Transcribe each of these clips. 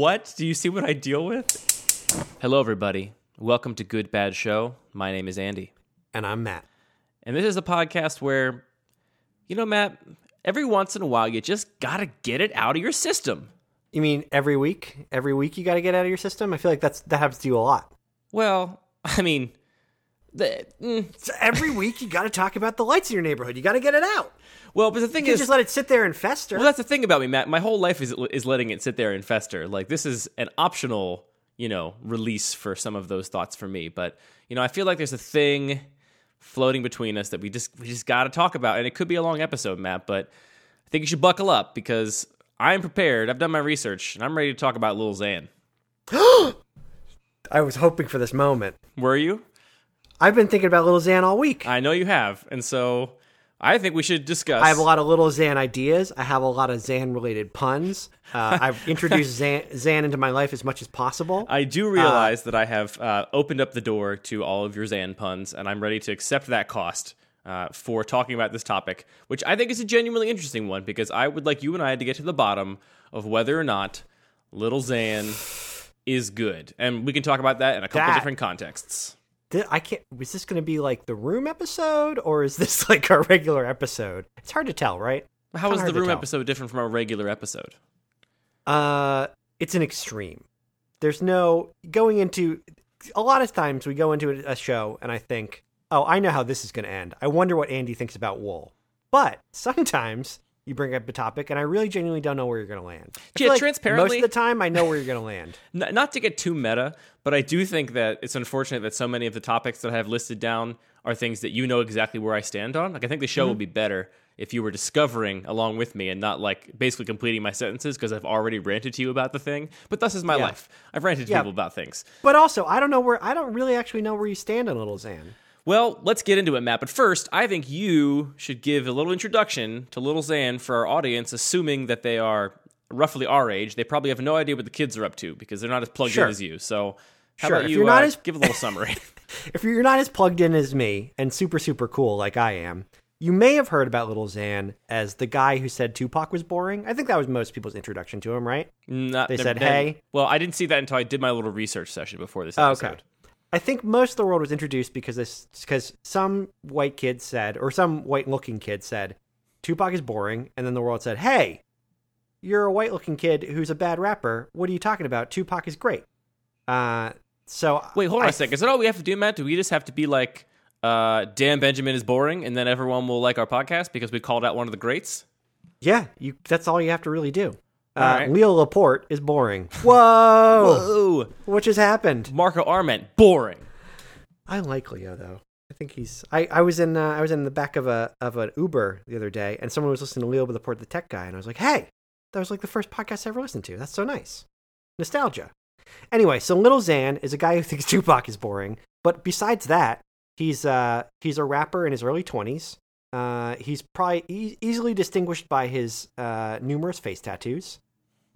What? Do you see what I deal with? Hello, everybody. Welcome to Good Bad Show. My name is Andy. And I'm Matt. And this is a podcast where, you know, Matt, every once in a while you just gotta get it out of your system. You mean every week? Every week you got to get out of your system? I feel like that's that happens to you a lot. Well, I mean, the, mm, So every week you got to talk about the lights in your neighborhood. You got to get it out. Well, but the thing You is, just let it sit there and fester. well, that's the thing about me, Matt. My whole life is is letting it sit there and fester. Like this is an optional, you know, release for some of those thoughts for me. But you know, I feel like there's a thing floating between us that we just we just got to talk about, and it could be a long episode, Matt. But I think you should buckle up because I'm prepared. I've done my research, and I'm ready to talk about Lil Xan. I was hoping for this moment. Were you? I've been thinking about Little Xan all week. I know you have, and so I think we should discuss. I have a lot of Little Xan ideas. I have a lot of Xan related puns. Uh, I've introduced Xan, Xan into my life as much as possible. I do realize that I have uh, opened up the door to all of your Xan puns, and I'm ready to accept that cost uh, for talking about this topic, which I think is a genuinely interesting one because I would like you and I to get to the bottom of whether or not Little Xan is good, and we can talk about that in a couple That- different contexts. Th- I can't. Was this going to be like the room episode, or is this like a regular episode? It's hard to tell, right? How Kinda is the room episode different from a regular episode? Uh, it's an extreme. There's no going into. A lot of times we go into a show and I think, oh, I know how this is going to end. I wonder what Andy thinks about wool. But sometimes you bring up a topic and I really genuinely don't know where you're going to land. I Yeah, like transparently- most of the time I know where you're going to land. Not to get too meta, but I do think that it's unfortunate that so many of the topics that I have listed down are things that you know exactly where I stand on. Like I think the show mm-hmm. would be better if you were discovering along with me and not like basically completing my sentences because I've already ranted to you about the thing. But thus is my Yeah. life. I've ranted to Yeah. people about things. But also, I don't know where. I don't really actually know where you stand on Little Xan. Well, let's get into it, Matt. But first, I think you should give a little introduction to Little Xan for our audience, assuming that they are roughly our age. They probably have no idea what the kids are up to because they're not as plugged Sure. in as you. So, how Sure. about If you you're not uh, as- give a little summary? If you're not as plugged in as me and super super cool like I am, you may have heard about Little Xan as the guy who said Tupac was boring. I think that was most people's introduction to him, right? Not, They said, "Hey." Well, I didn't see that until I did my little research session before this Oh, episode. okay. I think most of the world was introduced because this because some white kid said or some white looking kid said Tupac is boring, and then the world said, "Hey, you're a white looking kid who's a bad rapper. What are you talking about? Tupac is great." Uh, so Wait, hold on I a second. Is that all we have to do, Matt? Do we just have to be like, uh, Dan Benjamin is boring, and then everyone will like our podcast because we called out one of the greats? Yeah, you. That's all you have to really do. Uh, right. Leo Laporte is boring. Whoa! Oh, what just happened? Marco Arment, boring. I like Leo though. I think he's. I, I was in. Uh, I was in the back of a of an Uber the other day, and someone was listening to Leo Laporte, the tech guy, and I was like, "Hey, that was like the first podcast I ever listened to. That's so nice, nostalgia." Anyway, so Little Xan is a guy who thinks Tupac is boring, but besides that, he's uh he's a rapper in his early twenties. Uh, he's probably e- easily distinguished by his uh, numerous face tattoos.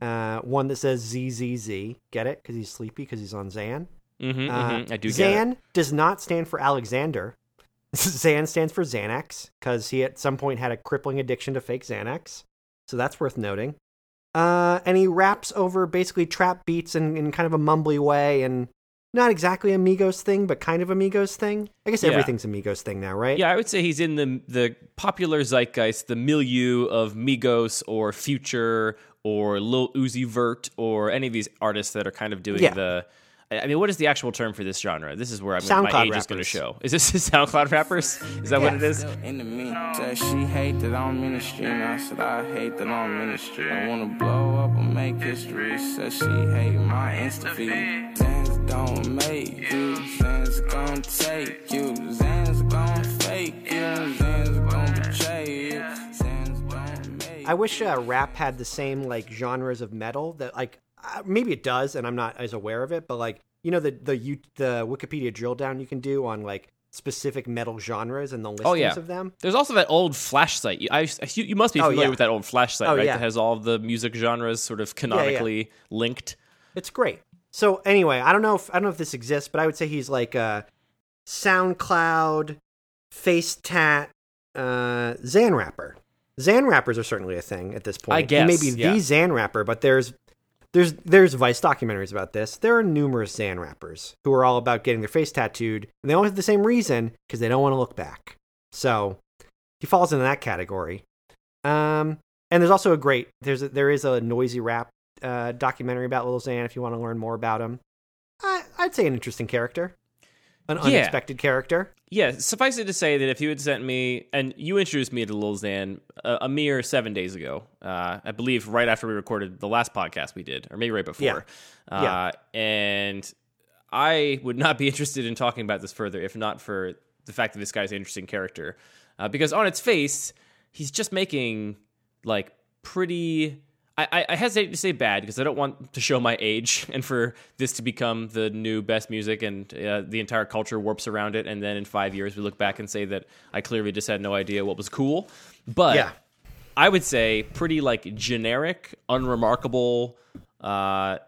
Uh, one that says ZZZ. Get it? Because he's sleepy because he's on Xan. Mm-hmm, Uh, I do get Xan does not stand for Alexander. Xan stands for Xanax because he at some point had a crippling addiction to fake Xanax. So that's worth noting. Uh, and he raps over basically trap beats in, in kind of a mumbly way and not exactly Amigos thing, but kind of a Amigos thing. I guess Yeah. everything's Amigos thing now, right? Yeah, I would say he's in the the popular zeitgeist, the milieu of Migos or Future or Lil Uzi Vert or any of these artists that are kind of doing Yeah. the. I I mean, what is the actual term for this genre? This is where I'm, my SoundCloud age is going to show. Is this SoundCloud rappers? Is that what Yeah. it is? into me. Said she hate that I'm in the street. And I said I hate that I'm in the street. I wanna blow up and make history. Said she hate my Insta feed. Zans don't make you. Zans gon' take you. Zans gon' fake you. Zans gon' I wish uh, rap had the same like genres of metal that like uh, maybe it does, and I'm not as aware of it. But like you know the the you, the Wikipedia drill down you can do on like specific metal genres and the listings Oh yeah. of them. There's also that old Flash site. You, I, you, you must be Oh, familiar yeah. with that old Flash site, Oh, right? yeah. That has all of the music genres sort of canonically linked. It's great. So anyway, I don't know if I don't know if this exists, but I would say he's like a SoundCloud, Face Tat, uh, Xan rapper. Xan rappers are certainly a thing at this point. I he may guess, be yeah. the Xan rapper, but there's there's there's Vice documentaries about this. There are numerous Xan rappers who are all about getting their face tattooed, and they all have the same reason because they don't want to look back. So he falls into that category. Um, and there's also a great there's a, there is a Noisey rap uh, documentary about Lil Xan if you want to learn more about him. I, I'd say an interesting character, an Yeah. unexpected character. Yeah, suffice it to say that if you had sent me, and you introduced me to Lil Xan a, a mere seven days ago, uh, I believe right after we recorded the last podcast we did, or maybe right before. Yeah. Uh, Yeah. And I would not be interested in talking about this further if not for the fact that this guy's an interesting character. Uh, because on its face, he's just making like pretty. I, I- hesitate to say bad because I don't want to show my age and for this to become the new best music and uh, the entire culture warps around it. And then in five years, we look back and say that I clearly just had no idea what was cool. But Yeah. I would say pretty like generic, unremarkable uh,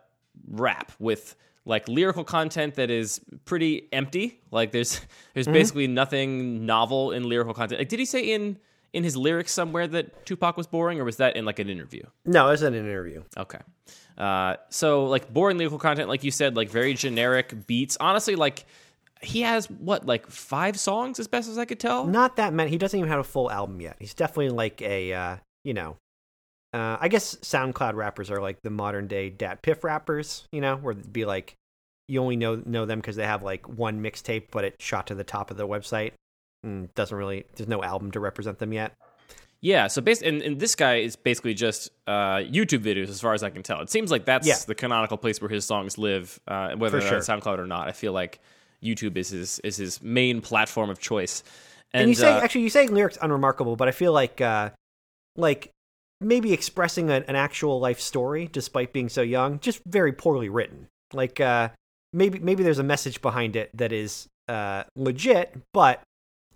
rap with like lyrical content that is pretty empty. Like there's there's basically nothing novel in lyrical content. Like did he say in in his lyrics somewhere that Tupac was boring, or was that in like an interview? No, it's an interview. Okay. Uh, so like boring lyrical content, like you said, like very generic beats. Honestly, like he has what like five songs as best as I could tell. Not that many. He doesn't even have a full album yet. He's definitely like a, uh, you know, uh, I guess SoundCloud rappers are like the modern day DatPiff rappers. You know, where it'd be like you only know know them because they have like one mixtape, but it shot to the top of the website. And doesn't really. There's no album to represent them yet. Yeah, so basically, and, and this guy is basically just uh, YouTube videos, as far as I can tell. It seems like that's Yeah. the canonical place where his songs live, uh, whether they're on sure. SoundCloud or not. I feel like YouTube is his is his main platform of choice. And, And, you say uh, actually you say lyrics unremarkable, but I feel like uh, like maybe expressing a, an actual life story despite being so young, just very poorly written. Like uh, maybe maybe there's a message behind it that is uh, legit, but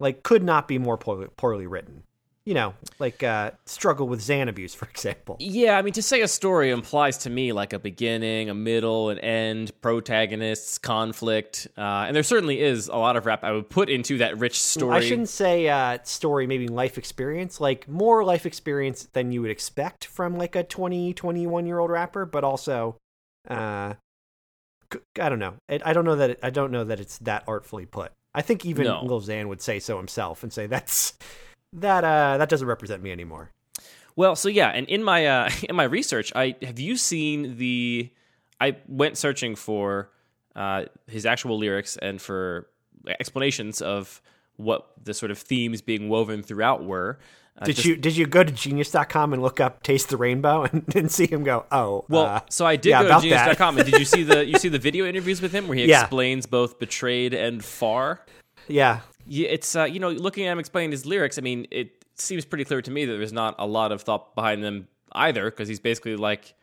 like could not be more poorly, poorly written. You know, like uh, struggle with Xan abuse, for example. Yeah, I mean, to say a story implies to me like a beginning, a middle, an end, protagonists, conflict, uh, and there certainly is a lot of rap I would put into that rich story. I shouldn't say uh, story, maybe life experience, like more life experience than you would expect from like a 20, 21 year old rapper, but also, uh, I don't know. I, I don't know that it, I don't know that it's that artfully put. I think even No. Lil Xan would say so himself and say that's that uh that doesn't represent me anymore. Well, so yeah, and in my uh, in my research, I have you seen the? I went searching for uh, his actual lyrics and for explanations of what the sort of themes being woven throughout were. Did just- you did you go to genius.com and look up Taste the Rainbow and, and see him go, "Oh, Well, uh, so I did yeah, go to genius.com, and did you see the you see the video interviews with him where he Yeah. explains both betrayed and far? yeah. Yeah, it's uh, you know looking at him explaining his lyrics. I mean, it seems pretty clear to me that there's not a lot of thought behind them either, because he's basically like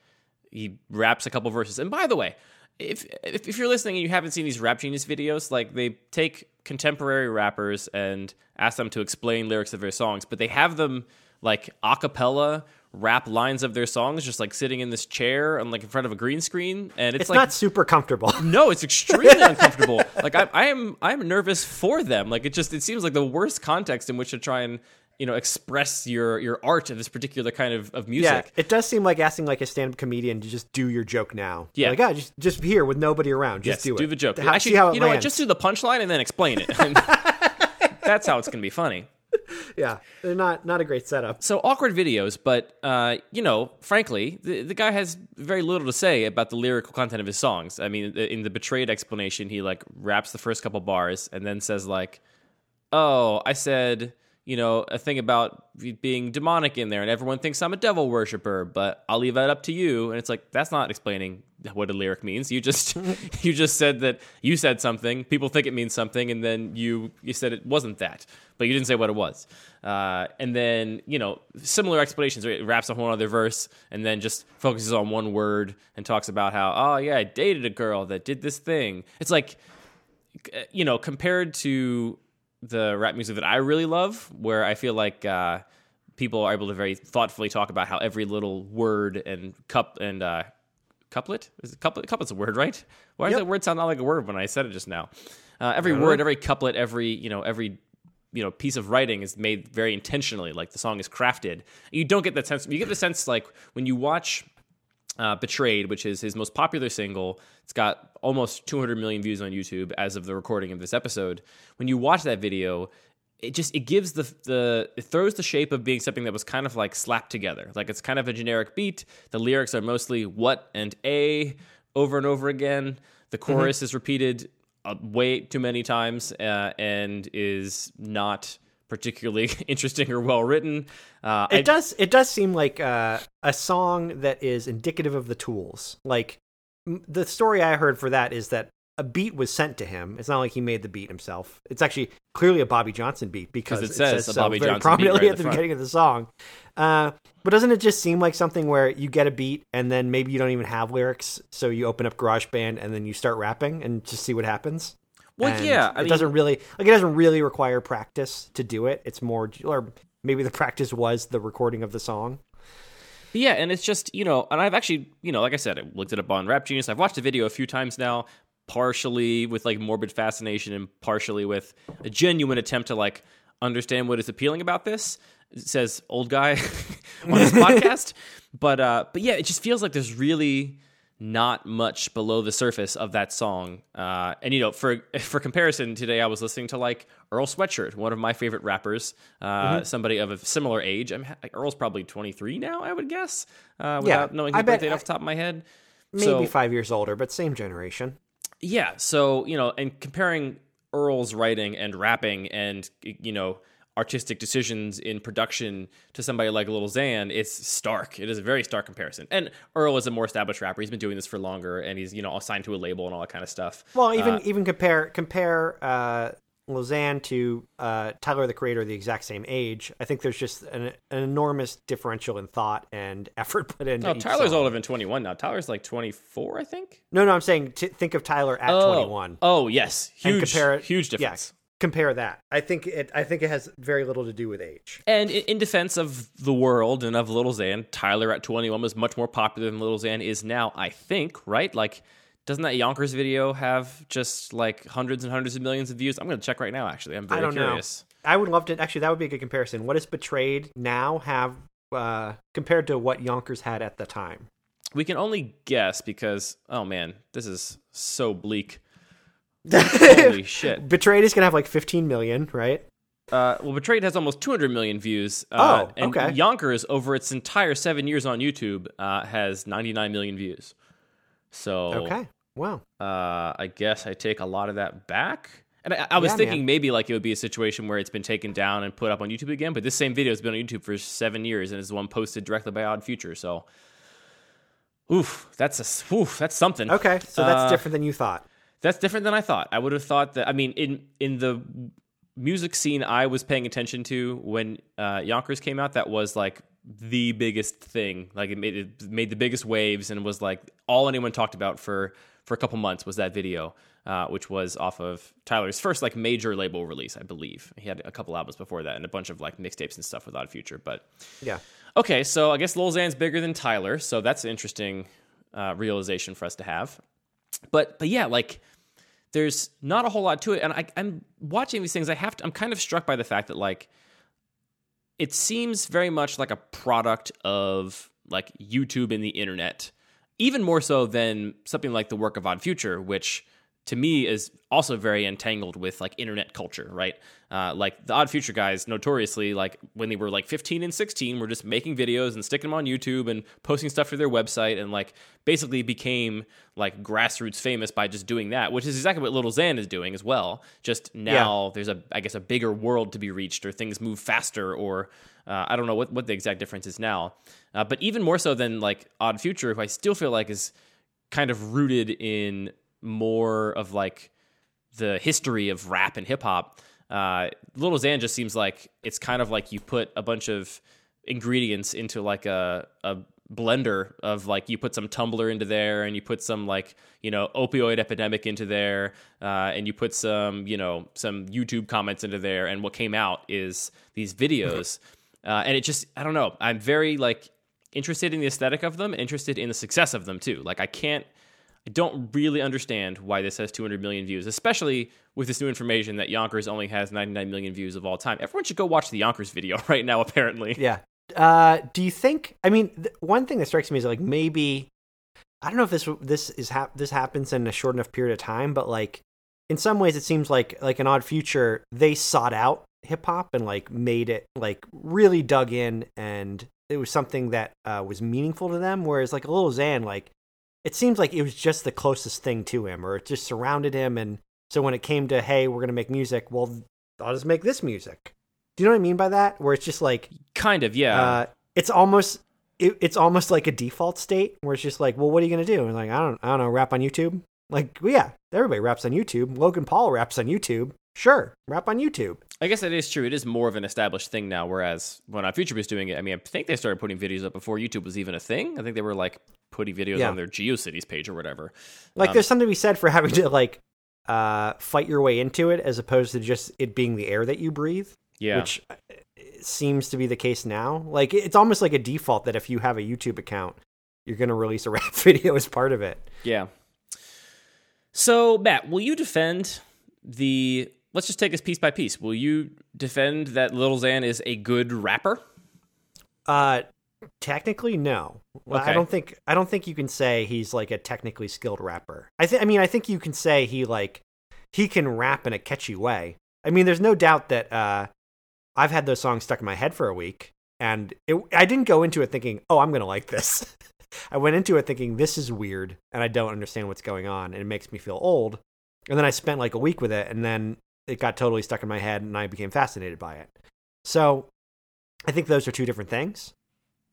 he raps a couple verses. And by the way, if, if if you're listening and you haven't seen these Rap Genius videos, like they take contemporary rappers and ask them to explain lyrics of their songs, but they have them like a cappella rap lines of their songs just like sitting in this chair and like in front of a green screen and it's, It's like not super comfortable. no, it's extremely uncomfortable. Like I, I am, I'm nervous for them. Like it just, it seems like the worst context in which to try and you know express your your art of this particular kind of of music. Yeah, it does seem like asking like a stand-up comedian to just do your joke now. Yeah. like ah, just just here with nobody around. Just yes, do it. do the joke. How, Actually, see how it you know what? Just do the punchline and then explain it. That's how it's gonna be funny. yeah, they're not not a great setup. So awkward videos, but uh, you know, frankly, the, the guy has very little to say about the lyrical content of his songs. I mean, in the betrayed explanation, he like raps the first couple bars and then says like, "Oh, I said." You know, a thing about being demonic in there, and everyone thinks I'm a devil worshiper, but I'll leave that up to you. And it's like that's not explaining what a lyric means. You just you just said that you said something. People think it means something, and then you you said it wasn't that, but you didn't say what it was. Uh, and then you know similar explanations. Right? It wraps a whole other verse, and then just focuses on one word and talks about how oh yeah, I dated a girl that did this thing. It's like you know, compared to the rap music that I really love, where I feel like uh, people are able to very thoughtfully talk about how every little word and cup and uh, couplet is it couplet couplet's a word, right? Why does that word sound not like a word when I said it just now? Uh, every word, know. every couplet, every you know, every you know piece of writing is made very intentionally. Like the song is crafted. You don't get that sense. You get the sense like when you watch uh, Betrayed, which is his most popular single. It's got almost 200 million views on YouTube as of the recording of this episode. When you watch that video, it just it gives the the it throws the shape of being something that was kind of like slapped together. Like it's kind of a generic beat. The lyrics are mostly what and a over and over again. The chorus is repeated uh, way too many times uh, and is not particularly interesting or well written. Uh, It I- does. It does seem like uh, a song that is indicative of the Tools. Like m- the story I heard for that is that a beat was sent to him. It's not like he made the beat himself. It's actually clearly a Bobby Johnson beat because it says a so Bobby very Johnson beat prominently right at the the front. beginning of the song. Uh, but doesn't it just seem like something where you get a beat and then maybe you don't even have lyrics, so you open up GarageBand and then you start rapping and just see what happens? Well, yeah, I it mean- doesn't really like it doesn't really require practice to do it. It's more, or maybe the practice was the recording of the song. Yeah, and it's just, you know, and I've actually, you know, like I said, I looked it up on Rap Genius. I've watched the video a few times now, partially with like morbid fascination and partially with a genuine attempt to like understand what is appealing about this. It says old guy on this podcast. But uh but yeah, it just feels like there's really not much below the surface of that song. Uh and you know, for for comparison, today I was listening to like Earl Sweatshirt, one of my favorite rappers, uh somebody of a similar age. I'm Earl's probably 23 now, I would guess. Uh without knowing his I bet- birthday off the top of my head. Maybe So- five years older, but same generation. yeah, so you know, and comparing Earl's writing and rapping and you know artistic decisions in production to somebody like Little Xan, it's stark. It is a very stark comparison. And Earl is a more established rapper. He's been doing this for longer, and he's you know assigned to a label and all that kind of stuff. Well, even Uh, even compare compare uh, Lil Xan to uh, Tyler the Creator, the exact same age. I think there's just an, an enormous differential in thought and effort put into. oh, each Tyler's song. older than twenty one now. Tyler's like twenty four, I think. No, no, I'm saying t- think of Tyler at oh. 21 Oh yes, and huge, compare it. huge yeah, difference. Compare that. I think it. I think it has very little to do with age. And in defense of the world and of Little Xan, Tyler at 21 was much more popular than Little Xan is now, I think, right? Like, doesn't that Yonkers video have just like hundreds and hundreds of millions of views? I'm going to check right now, actually. I'm very I don't curious. know. I would love to. Actually, that would be a good comparison. What does Betrayed now have uh, compared to what Yonkers had at the time? We can only guess because, oh man, this is so bleak. Holy shit. Betrayed is gonna have like 15 million, right? Uh, well, Betrayed has almost 200 million views. Uh, Oh, and okay. Yonkers, over its entire seven years on YouTube, uh, has 99 million views. So, Okay. Wow. uh, I guess I take a lot of that back. And I, I was Yeah, thinking man. maybe like it would be a situation where it's been taken down and put up on YouTube again, but this same video has been on YouTube for seven years and is one posted directly by Odd Future. So, oof, that's a oof, that's something. Okay, so that's Uh, different than you thought. That's different than I thought. I would have thought that. I mean, in in the music scene I was paying attention to when uh, Yonkers came out, that was like the biggest thing. Like it made it made the biggest waves and was like all anyone talked about for for a couple months was that video, uh, which was off of Tyler's first like major label release, I believe. He had a couple albums before that and a bunch of like mixtapes and stuff with Odd Future, but. Yeah. Okay, so I guess Lil Xan's bigger than Tyler, so that's an interesting uh, realization for us to have. But but yeah, like there's not a whole lot to it, and I, I'm watching these things. I have to. I'm kind of struck by the fact that like it seems very much like a product of like YouTube and the internet, even more so than something like the work of Odd Future, which to me is also very entangled with like internet culture, right? Uh, like the Odd Future guys, notoriously, like when they were like 15 and 16, were just making videos and sticking them on YouTube and posting stuff to their website, and like basically became like grassroots famous by just doing that, which is exactly what Little Xan is doing as well. Just now, there's a I guess a bigger world to be reached, or things move faster, or uh, I don't know what what the exact difference is now. Uh, but even more so than like Odd Future, who I still feel like is kind of rooted in more of like the history of rap and hip hop. Uh, Little Xan just seems like it's kind of like you put a bunch of ingredients into like a a blender of like you put some Tumblr into there and you put some like you know opioid epidemic into there uh, and you put some you know some YouTube comments into there. And what came out is these videos. Uh, and it just I don't know. I'm very like interested in the aesthetic of them interested in the success of them too. Like I can't I don't really understand why this has 200 million views, especially with this new information that Yonkers only has 99 million views of all time. Everyone should go watch the Yonkers video right now, apparently. Yeah. Uh, do you think? I mean, th- one thing that strikes me is like maybe I don't know if this this is hap- this happens in a short enough period of time, but like in some ways, it seems like like an Odd Future they sought out hip hop and like made it like really dug in, and it was something that uh, was meaningful to them. Whereas like a little Xan, like it seems like it was just the closest thing to him, or it just surrounded him, and so when it came to hey, we're gonna make music, well, I'll just make this music. Do you know what I mean by that? Where it's just like Kind of, yeah. uh, it's almost it, it's almost like a default state where it's just like, well, what are you gonna do? And like, I don't, I don't know, rap on YouTube. Like, well, yeah, everybody raps on YouTube. Logan Paul raps on YouTube. Sure, rap on YouTube. I guess that is true. It is more of an established thing now. Whereas when Odd Future was doing it, I mean, I think they started putting videos up before YouTube was even a thing. I think they were like putting videos Yeah. on their GeoCities page or whatever. Like, Um, there's something to be said for having to like uh, fight your way into it as opposed to just it being the air that you breathe. Yeah. which uh, seems to be the case now. Like, it's almost like a default that if you have a YouTube account, you're gonna release a rap video as part of it. Yeah. So, Matt, will you defend the. Let's just take this piece by piece. Will you defend that Lil Xan is a good rapper? Uh, technically, no. Well, I don't think I don't think you can say he's like a technically skilled rapper. I think I mean I think you can say he like he can rap in a catchy way. I mean, there's no doubt that uh, I've had those songs stuck in my head for a week, and it, I didn't go into it thinking, "Oh, I'm gonna like this." I went into it thinking, "This is weird, and I don't understand what's going on, and it makes me feel old." And then I spent like a week with it, and then it got totally stuck in my head, and I became fascinated by it. So, I think those are two different things.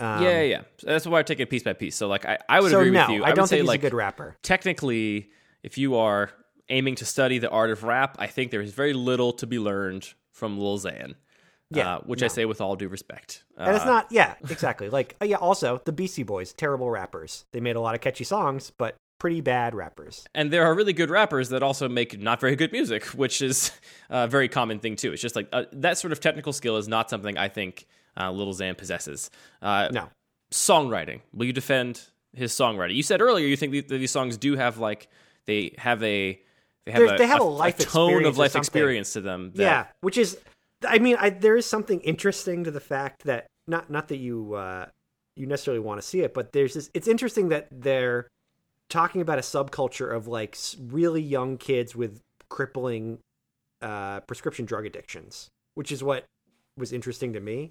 Um, yeah, yeah, yeah. That's why I take it piece by piece. So, like, I, I would so agree no, with you. I, would don't say, think he's like, a good rapper. technically, if you are aiming to study the art of rap, I think there is very little to be learned from Lil Xan. Yeah, uh, which I say with all due respect. Uh, And it's not, yeah, exactly. Like, uh, yeah, also, the Beastie Boys, terrible rappers. They made a lot of catchy songs, but pretty bad rappers. and there are really good rappers that also make not very good music, which is a very common thing too. It's just like uh, that sort of technical skill is not something I think uh, Little Xan possesses. Uh, No. Songwriting. Will you defend his songwriting? You said earlier you think that these songs do have like they have a they have, a, they have a a life tone experience of life experience to them. that- yeah, which is, I mean, I, there is something interesting to the fact that, not not that you uh, you necessarily want to see it, but there's this, it's interesting that they're talking about a subculture of like really young kids with crippling uh, prescription drug addictions, which is what was interesting to me.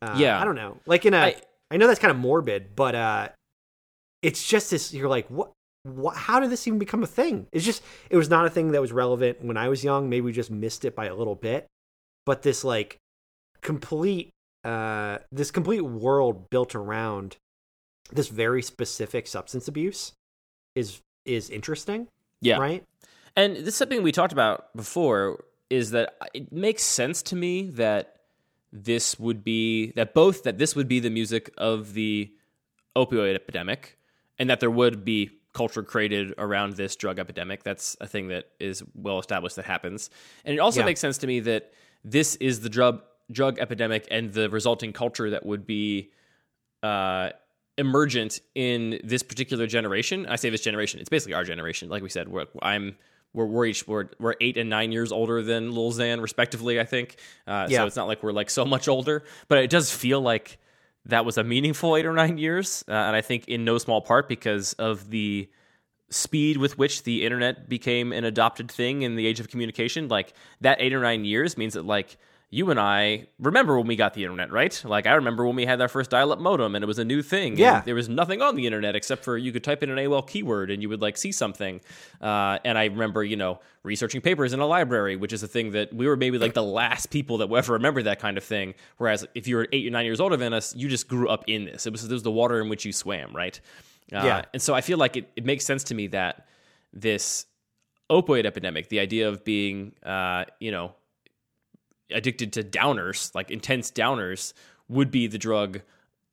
Uh, Yeah. I don't know. Like in a, I, I- know that's kind of morbid, but uh, it's just this. You're like, what? What? How did this even become a thing? It's just, it was not a thing that was relevant when I was young. Maybe we just missed it by a little bit. But this like complete, uh, this complete world built around this very specific substance abuse is is interesting. yeah. Right. And this is something we talked about before is that it makes sense to me that this would be that both that this would be the music of the opioid epidemic and that there would be culture created around this drug epidemic. That's a thing that is well established that happens. And it also Yeah. makes sense to me that this is the drug drug epidemic and the resulting culture that would be uh, emergent in this particular generation. I say this generation; it's basically our generation. Like we said, we're, I'm we're we're each we're, we're eight and nine years older than Lil Xan, respectively. I think. Uh, Yeah. So it's not like we're like so much older, but it does feel like that was a meaningful eight or nine years, uh, and I think in no small part because of the speed with which the internet became an adopted thing in the age of communication like that 8 or 9 years means that like you and I remember when we got the internet, right? Like I remember when we had our first dial-up modem and it was a new thing. Yeah. there was nothing on the internet except for you could type in an AOL keyword and you would like see something. Uh, and I remember, you know, researching papers in a library, which is a thing that we were maybe like the last people that would ever remember that kind of thing. Whereas if you were eight or nine years older than us, you just grew up in this. It was, it was the water in which you swam, right? Uh, Yeah. And so I feel like it, it makes sense to me that this opioid epidemic, the idea of being, uh, you know, addicted to downers, like intense downers, would be the drug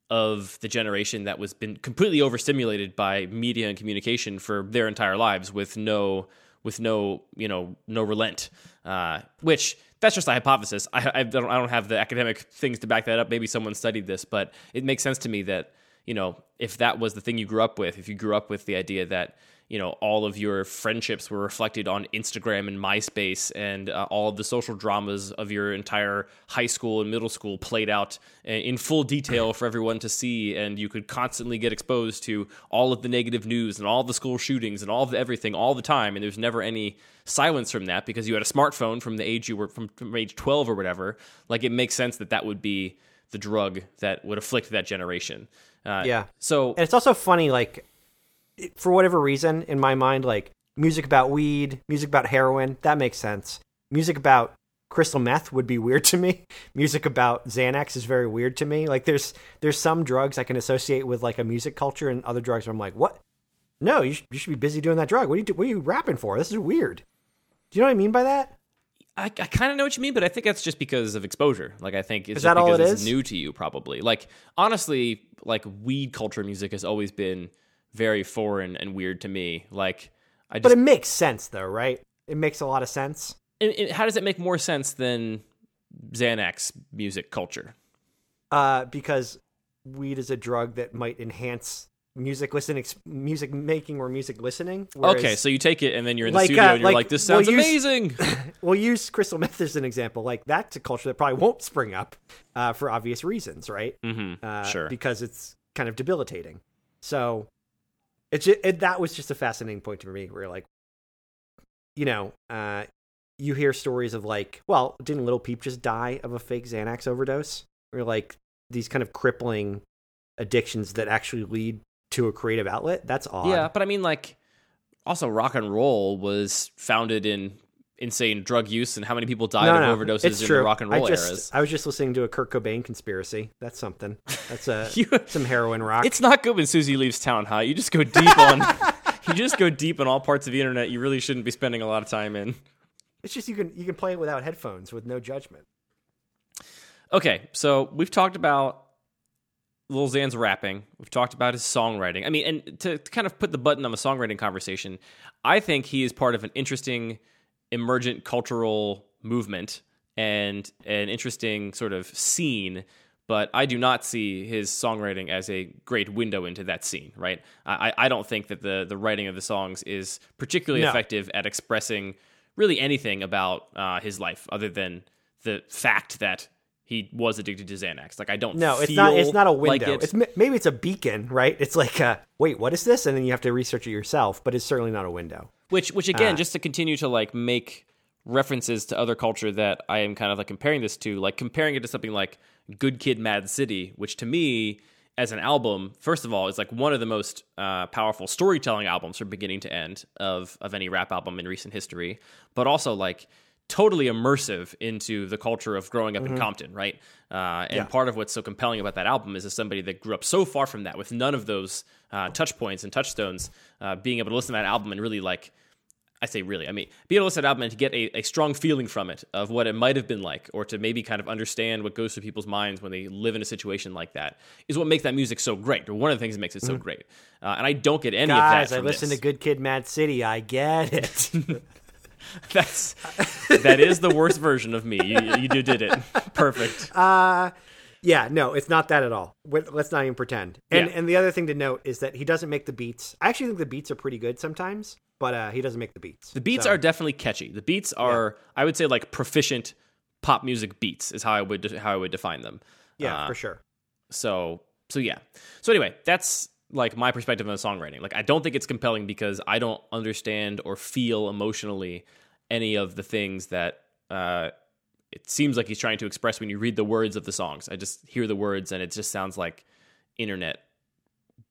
of the generation that was been completely overstimulated by media and communication for their entire lives with no with no you know no relent. Uh, which that's just a hypothesis. I, I don't I don't have the academic things to back that up. Maybe someone studied this but it makes sense to me that you know if that was the thing you grew up with if you grew up with the idea that you know all of your friendships were reflected on Instagram and MySpace, and uh, all of the social dramas of your entire high school and middle school played out in full detail for everyone to see, and you could constantly get exposed to all of the negative news and all the school shootings and all of everything all the time, and there's never any silence from that because you had a smartphone from the age you were from, from age 12 or whatever. Like it makes sense that that would be the drug that would afflict that generation. Uh, Yeah. So And it's also funny, like, for whatever reason, in my mind, like, music about weed, music about heroin, that makes sense. Music about crystal meth would be weird to me. Music about Xanax is very weird to me. Like, there's there's some drugs I can associate with, like, a music culture, and other drugs where I'm like, what? No, you, sh- you should be busy doing that drug. What are, you do- what are you rapping for? This is weird. Do you know what I mean by that? I, I kind of know what you mean, but I think that's just because of exposure. Like I think it's Is that all because it's new to you, probably. Like honestly, like weed culture music has always been very foreign and weird to me. Like I just, But it makes sense, though, right? It makes a lot of sense. it- it- how does it make more sense than Xanax music culture? uh, because weed is a drug that might enhance music listening, music making, or music listening. okay, so you take it and then you're in the Like, studio uh, and you're like, like, "This we'll sounds use- amazing." we'll use crystal meth as an example. Like that's a culture that probably won't spring up uh, for obvious reasons, right? mm-hmm. Uh, sure. because it's kind of debilitating. So it's ju- it, that was just a fascinating point to me. Where like, you know, uh, you hear stories of like, well, didn't Little Peep just die of a fake Xanax overdose? Or like these kind of crippling addictions that actually lead to a creative outlet. That's odd. Yeah, but I mean, like, also rock and roll was founded in insane drug use, and how many people died no, of no, overdoses it's in true. the rock and roll I just, eras? I was just listening to a Kurt Cobain conspiracy. That's something. That's a You- some heroin rock. It's not good when Susie leaves town, huh? You just go deep on. you just go deep in all parts of the internet you really shouldn't be spending a lot of time in. It's just you can you can play it without headphones with no judgment. Okay, so we've talked about Lil Xan's rapping. We've talked about his songwriting. I mean, and to, to kind of put the button on the songwriting conversation, I think he is part of an interesting emergent cultural movement and an interesting sort of scene. But I do not see his songwriting as a great window into that scene, right? I, I don't think that the, the writing of the songs is particularly No. effective at expressing really anything about uh, his life other than the fact that he was addicted to Xanax. Like I don't. No, it's not. It's not a like window. it. It's maybe it's a beacon, right? It's like, uh, wait, what is this? And then you have to research it yourself. But it's certainly not a window. Which which again Ah. just to continue to like make references to other culture that i am kind of like comparing this to like comparing it to something like good kid mad city which to me as an album first of all is like one of the most uh, powerful storytelling albums from beginning to end of of any rap album in recent history but also like totally immersive into the culture of growing up in compton right uh, and Mm-hmm. Yeah. part of what's so compelling about that album is as somebody that grew up so far from that with none of those uh, touch points and touchstones uh, being able to listen to that album and really like I say really, I mean, be able to listen to an album and to get a, a strong feeling from it of what it might have been like, or to maybe kind of understand what goes through people's minds when they live in a situation like that, is what makes that music so great, or one of the things that makes it so great. Uh, and I don't get any. Guys, of that. I listen this. to Good Kid, Mad City. I get it. That's that is the worst version of me. You, you did it perfect. uh, yeah, no, it's not that at all. Let's not even pretend. And Yeah. and the other thing to note is that he doesn't make the beats. I actually think the beats are pretty good sometimes, but uh, he doesn't make the beats. The beats So- are definitely catchy. The beats are, I would say, like proficient pop music beats is how I would how I would define them. yeah, Uh, for sure. So so yeah. So anyway, that's like my perspective on the songwriting. Like I don't think it's compelling because I don't understand or feel emotionally any of the things that uh, it seems like he's trying to express when you read the words of the songs. I just hear the words and it just sounds like internet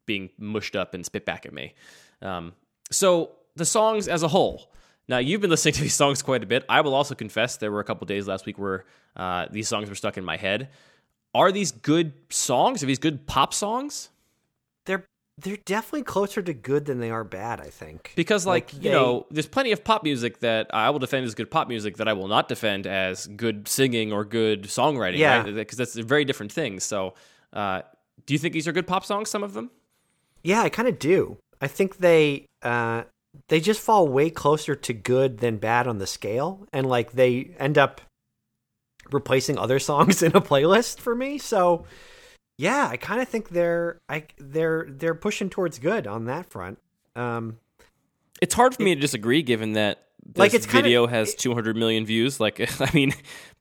being mushed up and spit back at me. Um, so the songs as a whole. Now you've been listening to these songs quite a bit. I will also confess there were a couple days last week where uh, these songs were stuck in my head. Are these good songs? Are these good pop songs? They're definitely closer to good than they are bad. I think Because, like, Like, you they- know, there's plenty of pop music that I will defend as good pop music that I will not defend as good singing or good songwriting. Yeah. Because that's a very different things. So, uh, do you think these are good pop songs, some of them? Yeah, I kind of do. I think they uh they just fall way closer to good than bad on the scale and like they end up replacing other songs in a playlist for me. So yeah, I kind of think they're I they're they're pushing towards good on that front. Um It's hard for me to disagree, given that this Like, it's kinda- video has 200 million views. Like, I mean,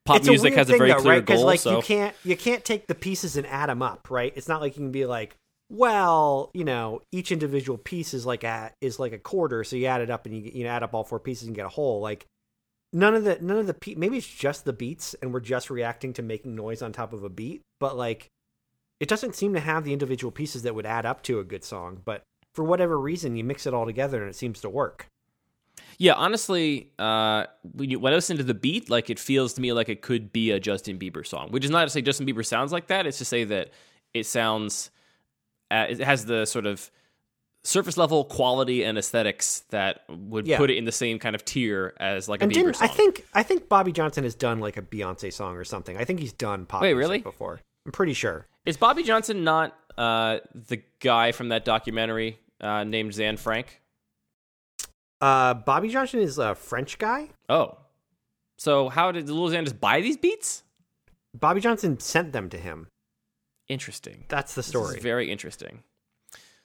pop music has a very though, clear right? Goal. like so you can't you can't take the pieces and add them up, right? It's not like you can be like, well, you know, each individual piece is like a is like a quarter, so you add it up and you you know, add up all four pieces and get a whole. Like none of the none of the pe- maybe it's just the beats and we're just reacting to making noise on top of a beat, but like it doesn't seem to have the individual pieces that would add up to a good song. But for whatever reason, you mix it all together and it seems to work. Yeah, honestly, uh, when, you, when I listen to the beat, like it feels to me like it could be a Justin Bieber song, which is not to say Justin Bieber sounds like that. It's to say that it sounds, uh, it has the sort of surface level quality and aesthetics that would Yeah. put it in the same kind of tier as like a Bieber song. I think I think Bobby Johnson has done like a Beyonce song or something. I think he's done pop Wait, really? before. I'm pretty sure. Is Bobby Johnson not uh, the guy from that documentary uh, named Zan Frank? Uh, Bobby Johnson is a French guy. Oh, so how did Lil Xan just buy these beats? Bobby Johnson sent them to him. Interesting. That's the This is story. very interesting.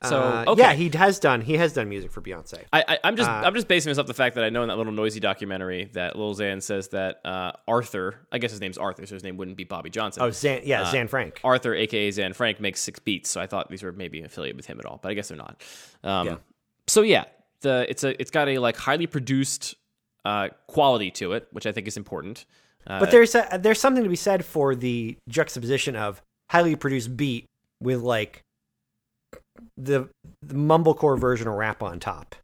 So Uh, okay. yeah, he has done he has done music for Beyonce. I, I, I'm just Uh, I'm just basing this off the fact that I know in that little Noisey documentary that Lil Xan says that uh, Arthur, I guess his name's Arthur, so his name wouldn't be Bobby Johnson. Oh, Zan, yeah, Uh, Zan Frank. Arthur, aka Zan Frank, makes six beats, so I thought these were maybe affiliated with him at all, but I guess they're not. Um, Yeah. So yeah, the it's a it's got a like highly produced uh, quality to it, which I think is important. Uh, But there's a, there's something to be said for the juxtaposition of highly produced beat with like the, the mumblecore version of rap on top.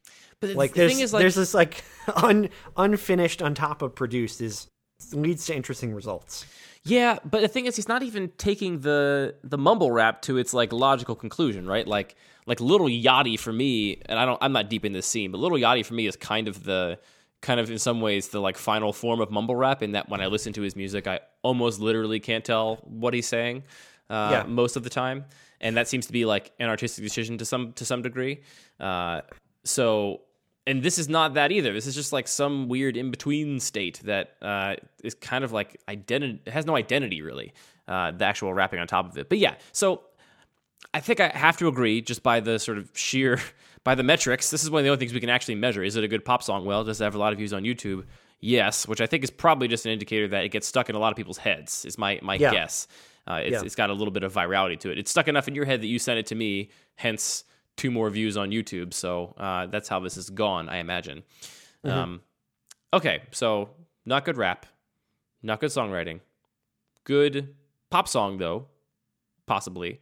but Like the thing is like there's this like un, unfinished on top of produced is leads to interesting results. Yeah, but the thing is, he's not even taking the the mumble rap to its like logical conclusion, right? Like like Little Yachty for me, and I don't, I'm not deep in this scene, but Little Yachty for me is kind of the kind of in some ways the like final form of mumble rap. In that when I listen to his music, I almost literally can't tell what he's saying uh, Yeah. most of the time, and that seems to be like an artistic decision to some to some degree. Uh, so and this is not that either. This is just like some weird in between state that uh, is kind of like identity. It has no identity really. Uh, the actual rapping on top of it, but yeah. So I think I have to agree, just by the sort of sheer by the metrics. This is one of the only things we can actually measure. Is it a good pop song? Well, does it have a lot of views on YouTube? Yes, which I think is probably just an indicator that it gets stuck in a lot of people's heads. Is my my Yeah. guess. Uh, it's, Yeah. it's got a little bit of virality to it. It's stuck enough in your head that you sent it to me. Hence, two more views on YouTube. So uh, that's how this is gone, I imagine. Um, okay, so not good rap, not good songwriting, good pop song though, possibly.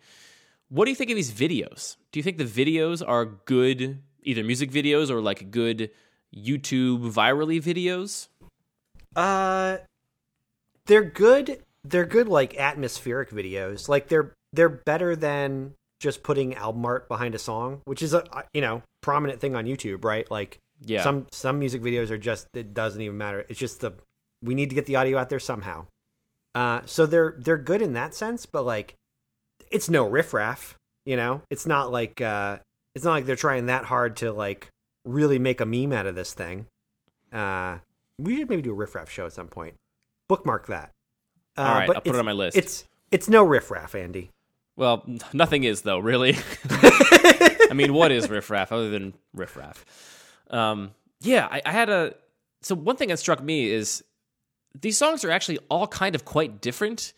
What do you think of these videos? Do you think the videos are good, either music videos or like good YouTube virally videos? Uh, they're good. They're good, like atmospheric videos. Like they're they're better than just putting album art behind a song, which is a you know prominent thing on YouTube, right? Like Yeah. some some music videos are just it doesn't even matter. It's just the we need to get the audio out there somehow. Uh, so they're they're good in that sense, but like it's no riffraff. You know, it's not like uh, it's not like they're trying that hard to like really make a meme out of this thing. Uh, we should maybe do a riffraff show at some point. Bookmark that. Uh, All right, I'll put it on my list. It's it's no riffraff, Andy. Well, nothing is though, really. I mean, what is riffraff other than riffraff? Um, yeah, I, I had a. So one thing that struck me is these songs are actually all kind of quite different.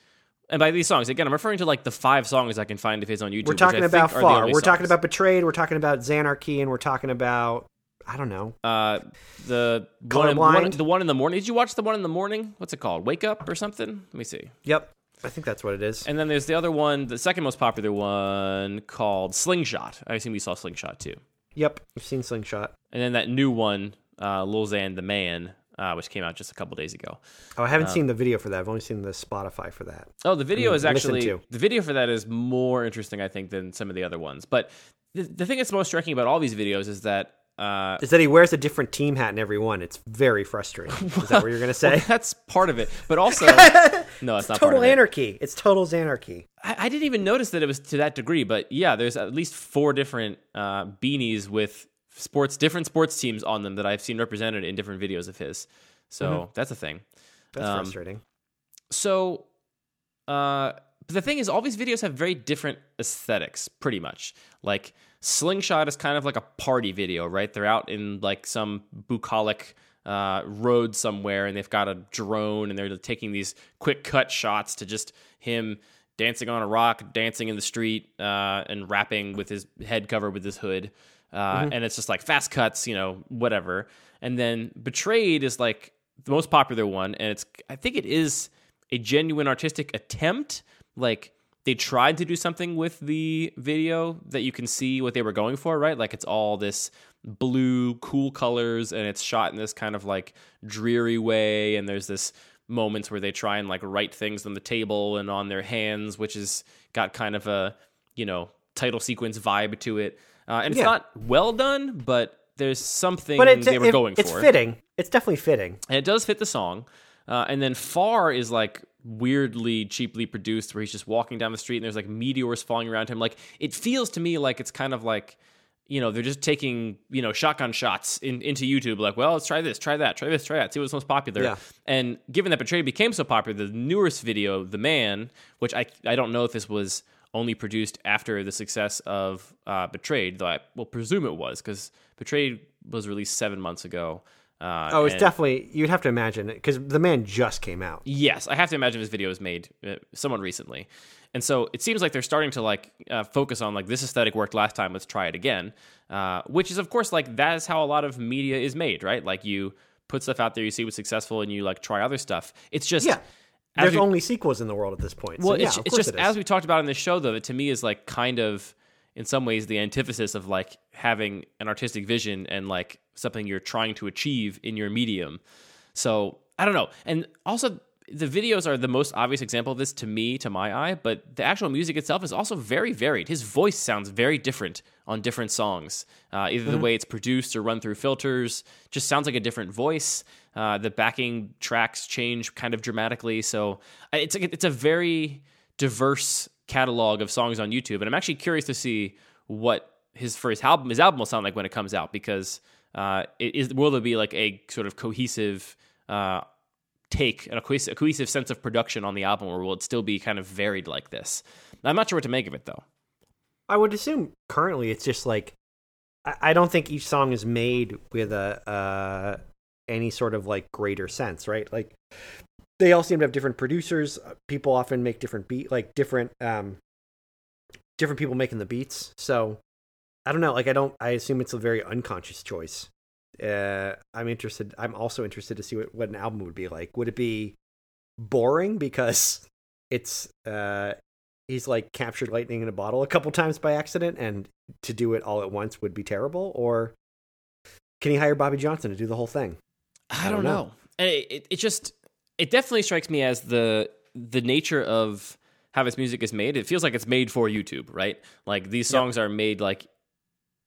And by these songs, again, I'm referring to like the five songs I can find of his on YouTube. We're which I talking about far. We're talking about betrayed. We're talking about Xanarchy, and we're talking about I don't know. uh, the one, in- one, the one in the morning. Did you watch the one in the morning? What's it called? Wake up or something? Let me see. Yep, I think that's what it is. And then there's the other one, the second most popular one called Slingshot. I assume we saw Slingshot too. Yep, I've seen Slingshot. And then that new one, uh, Lil Xan the Man, uh, which came out just a couple days ago. Oh, I haven't seen the video for that. I've only seen the Spotify for that. Oh, the video Mm, is actually the video for that is more interesting, I think, than some of the other ones. But the, the thing that's most striking about all these videos is that uh, Is that he wears a different team hat in every one? It's very frustrating. Is that what you're gonna say? that's part of it. But also, no, that's not part total of it. anarchy. It's total anarchy. I, I didn't even notice that it was to that degree. But yeah, there's at least four different uh, beanies with sports, different sports teams on them that I've seen represented in different videos of his. So Mm-hmm. that's a thing. That's Um, frustrating. so uh but the thing is, all these videos have very different aesthetics, pretty much. Like Slingshot is kind of like a party video, right? They're out in like some bucolic uh, road somewhere, and they've got a drone, and they're taking these quick cut shots to just him dancing on a rock, dancing in the street, uh, and rapping with his head covered with his hood. Uh, mm-hmm. And it's just like fast cuts, you know, whatever. And then Betrayed is like the most popular one, and it's I think it is a genuine artistic attempt. Like they tried to do something with the video that you can see what they were going for, right? Like it's all this blue, cool colors, and it's shot in this kind of like dreary way, and there's this moments where they try and like write things on the table and on their hands, which has got kind of a you know title sequence vibe to it. Uh, and it's yeah. not well done, but there's something but they were it, going it's for. It's fitting. It's definitely fitting, and it does fit the song. Uh, and then Far is like weirdly cheaply produced, where he's just walking down the street and there's like meteors falling around him. Like it feels to me like it's kind of like you know, they're just taking, you know, shotgun shots in, into YouTube, like, well, let's try this, try that, try this, try that, see what's most popular. Yeah. And given that Betrayed became so popular, the newest video, The Man, which I, I don't know if this was only produced after the success of uh, Betrayed, though I will presume it was, because Betrayed was released seven months ago. Uh, oh, it's and, definitely you'd have to imagine it because the man just came out. Yes, I have to imagine this video was made uh, somewhat recently, and so it seems like they're starting to like uh, focus on like this aesthetic worked last time, let's try it again. Uh, which is of course like that is how a lot of media is made, right? Like you put stuff out there, you see what's successful, and you like try other stuff. It's just yeah. There's we, only sequels in the world at this point. Well, so, it's, yeah, it's just it as we talked about in this show, though, that to me is like kind of in some ways the antithesis of like having an artistic vision and like something you're trying to achieve in your medium. So I don't know. And also the videos are the most obvious example of this to me, to my eye, but the actual music itself is also very varied. His voice sounds very different on different songs. Uh, either mm-hmm. the way it's produced or run through filters just sounds like a different voice. Uh, the backing tracks change kind of dramatically. So it's a, it's a very diverse catalog of songs on YouTube, and I'm actually curious to see what his first album his album will sound like when it comes out because uh, is will there be like a sort of cohesive uh, take a cohesive, a cohesive sense of production on the album, or will it still be kind of varied like this? I'm not sure what to make of it though. I would assume currently it's just like I, don't think each song is made with a uh, any sort of like greater sense, right? Like they all seem to have different producers. People often make different beat, like different um, different people making the beats. So I don't know. Like I don't. I assume it's a very unconscious choice uh, I'm interested. I'm also interested to see what, what an album would be like. Would it be boring because it's uh, he's like captured lightning in a bottle a couple times by accident, and to do it all at once would be terrible, or can he hire Bobby Johnson to do the whole thing? I, I don't, know. know. It, it, it just it definitely strikes me as the the nature of how this music is made. It feels like it's made for YouTube, right? Like these songs yep. are made like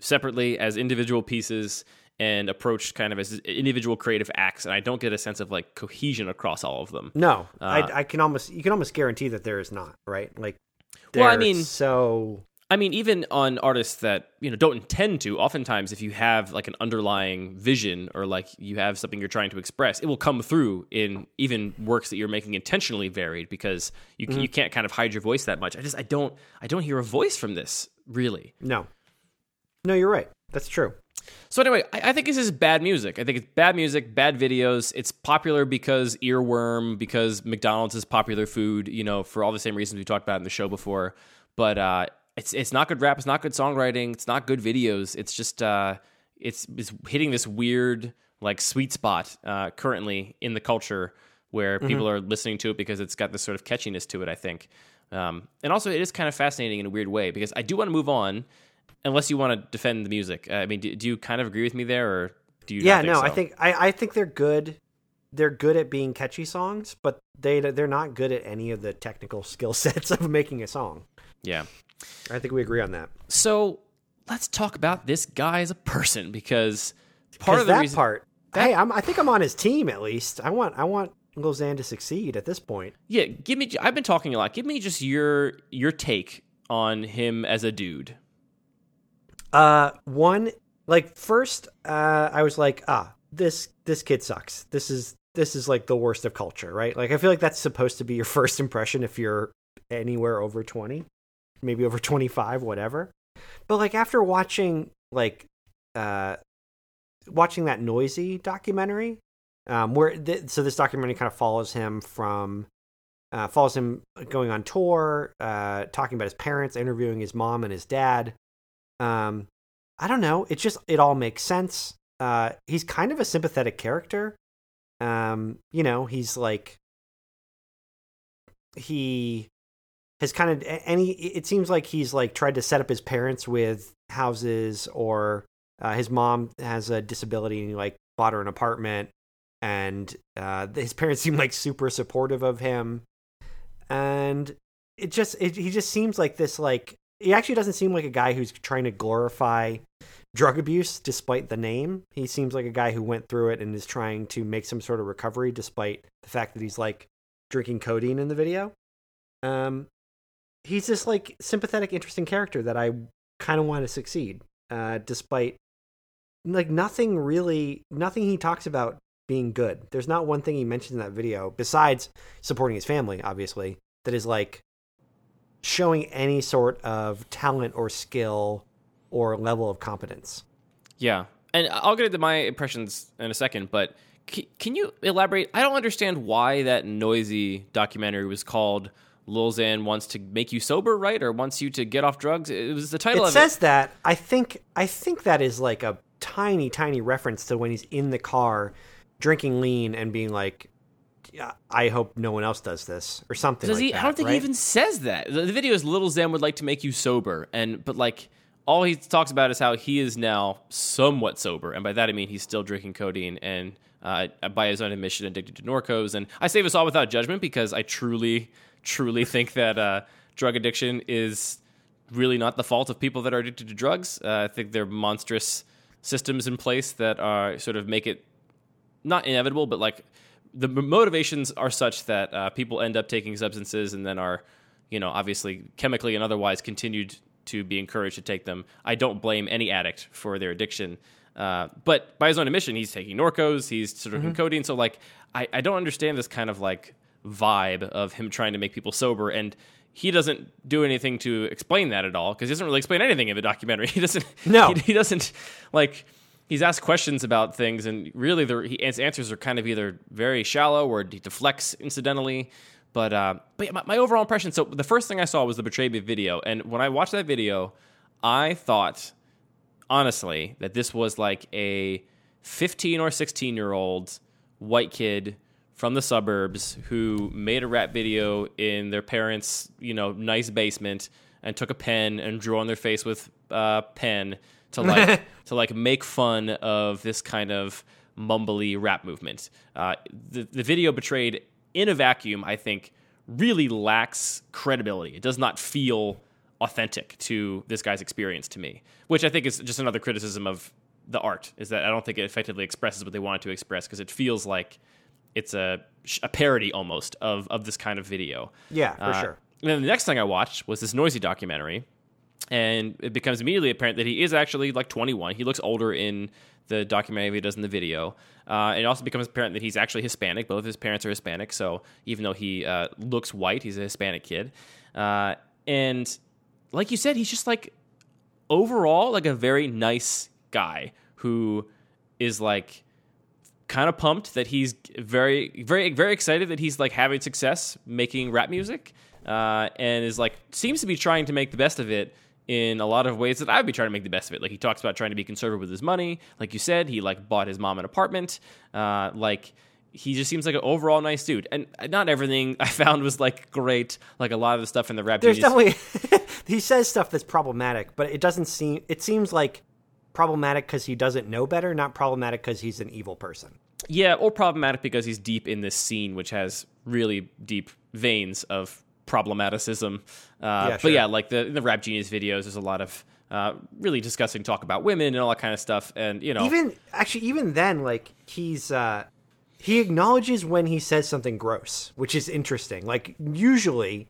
separately as individual pieces and approached kind of as individual creative acts, and I don't get a sense of like cohesion across all of them. No, uh, I, I, can almost you can almost guarantee that there is not right. Like, well, I mean, so I mean, even on artists that you know don't intend to, oftentimes if you have like an underlying vision or like you have something you're trying to express, it will come through in even works that you're making intentionally varied because you mm-hmm. you can't kind of hide your voice that much. I just I don't I don't hear a voice from this really. No, no, you're right. That's true. So anyway, I, I, think this is bad music. I think it's bad music, bad videos. It's popular because earworm, because McDonald's is popular food. You know, for all the same reasons we talked about in the show before. But uh, it's it's not good rap. It's not good songwriting. It's not good videos. It's just uh, it's it's hitting this weird like sweet spot uh, currently in the culture where mm-hmm. people are listening to it because it's got this sort of catchiness to it. I think. Um, and also, it is kind of fascinating in a weird way because I do want to move on unless you want to defend the music. Uh, I mean, do, do, you kind of agree with me there, or do you? Yeah, no, so? I think I, I think they're good. They're good at being catchy songs, but they they're not good at any of the technical skill sets of making a song. Yeah, I think we agree on that. So let's talk about this guy as a person because part of the that reason, part. That, hey, I'm, I think I'm on his team at least. I want I want Lil Xan to succeed at this point. Yeah, give me. I've been talking a lot. Give me just your your take on him as a dude. Uh, one like first, uh, I was like, ah, this this kid sucks. This is this is like the worst of culture, right? Like I feel like that's supposed to be your first impression if you're anywhere over 20, maybe over 25, whatever. But like after watching like uh watching that Noisey documentary, um where th- so this documentary kind of follows him from uh, follows him going on tour, uh, talking about his parents, interviewing his mom and his dad. Um, I don't know. It just it all makes sense. Uh, he's kind of a sympathetic character. Um, you know, he's like he has kind of any. It seems like he's like tried to set up his parents with houses, or uh, his mom has a disability and he like bought her an apartment, and uh, his parents seem like super supportive of him and it just it, he just seems like this like he actually doesn't seem like a guy who's trying to glorify drug abuse despite the name he seems like a guy who went through it and is trying to make some sort of recovery despite the fact that he's like drinking codeine in the video um he's this like sympathetic interesting character that i kind of want to succeed uh despite like nothing really nothing he talks about being good. There's not one thing he mentions in that video besides supporting his family, obviously, that is like showing any sort of talent or skill or level of competence. Yeah. And I'll get into my impressions in a second, but can you elaborate? I don't understand why that Noisey documentary was called Lil Xan wants to make you sober, right? Or wants you to get off drugs. It was the title it of says it. that. I think I think that is like a tiny, tiny reference to when he's in the car drinking lean and being like, I hope no one else does this or something. Does like he? That, I don't think right? he even says that. The, the video is Little Xan would like to make you sober, and but like all he talks about is how he is now somewhat sober, and by that I mean he's still drinking codeine and uh, by his own admission addicted to Norcos. And I say this all without judgment because I truly, truly think that uh, drug addiction is really not the fault of people that are addicted to drugs. Uh, I think there are monstrous systems in place that are sort of make it not inevitable, but like the motivations are such that uh, people end up taking substances and then are, you know, obviously chemically and otherwise continued to be encouraged to take them. I don't blame any addict for their addiction. Uh, but by his own admission, he's taking Norcos, he's sort of mm-hmm. codeine. So, like, I, I don't understand this kind of like vibe of him trying to make people sober. And he doesn't do anything to explain that at all because he doesn't really explain anything in the documentary. He doesn't. No, he, he doesn't like he's asked questions about things, and really, the, his answers are kind of either very shallow or he deflects incidentally. But uh, but my, my, overall impression. So the first thing I saw was the Betray Me video, and when I watched that video, I thought honestly that this was like a 15 or 16 year old white kid from the suburbs who made a rap video in their parents' you know nice basement and took a pen and drew on their face with a uh, pen to like to like make fun of this kind of mumbly rap movement. Uh, the the video betrayed in a vacuum, I think, really lacks credibility. It does not feel authentic to this guy's experience to me, which I think is just another criticism of the art. Is that I don't think it effectively expresses what they wanted to express because it feels like it's a a parody almost of of this kind of video. Yeah, for uh, sure. And then the next thing I watched was this Noisey documentary and it becomes immediately apparent that he is actually like 21. He looks older in the documentary than he does in the video. Uh, it also becomes apparent that he's actually Hispanic. Both of his parents are Hispanic, so even though he uh, looks white, he's a Hispanic kid. Uh, and like you said, he's just like overall like a very nice guy who is like kind of pumped that he's very very very excited that he's like having success making rap music uh, and is like seems to be trying to make the best of it in a lot of ways that I'd be trying to make the best of it. Like he talks about trying to be conservative with his money. Like you said, he like bought his mom an apartment. Uh, like he just seems like an overall nice dude. And not everything I found was like great. Like a lot of the stuff in the rap. There's definitely he says stuff that's problematic, but it doesn't seem. It seems like problematic because he doesn't know better, not problematic because he's an evil person. Yeah, or problematic because he's deep in this scene, which has really deep veins of problematicism. Uh, yeah, sure. But yeah, like the the Rap Genius videos, there's a lot of uh, really discussing talk about women and all that kind of stuff. And you know, even actually, even then, like he's uh, he acknowledges when he says something gross, which is interesting. Like usually,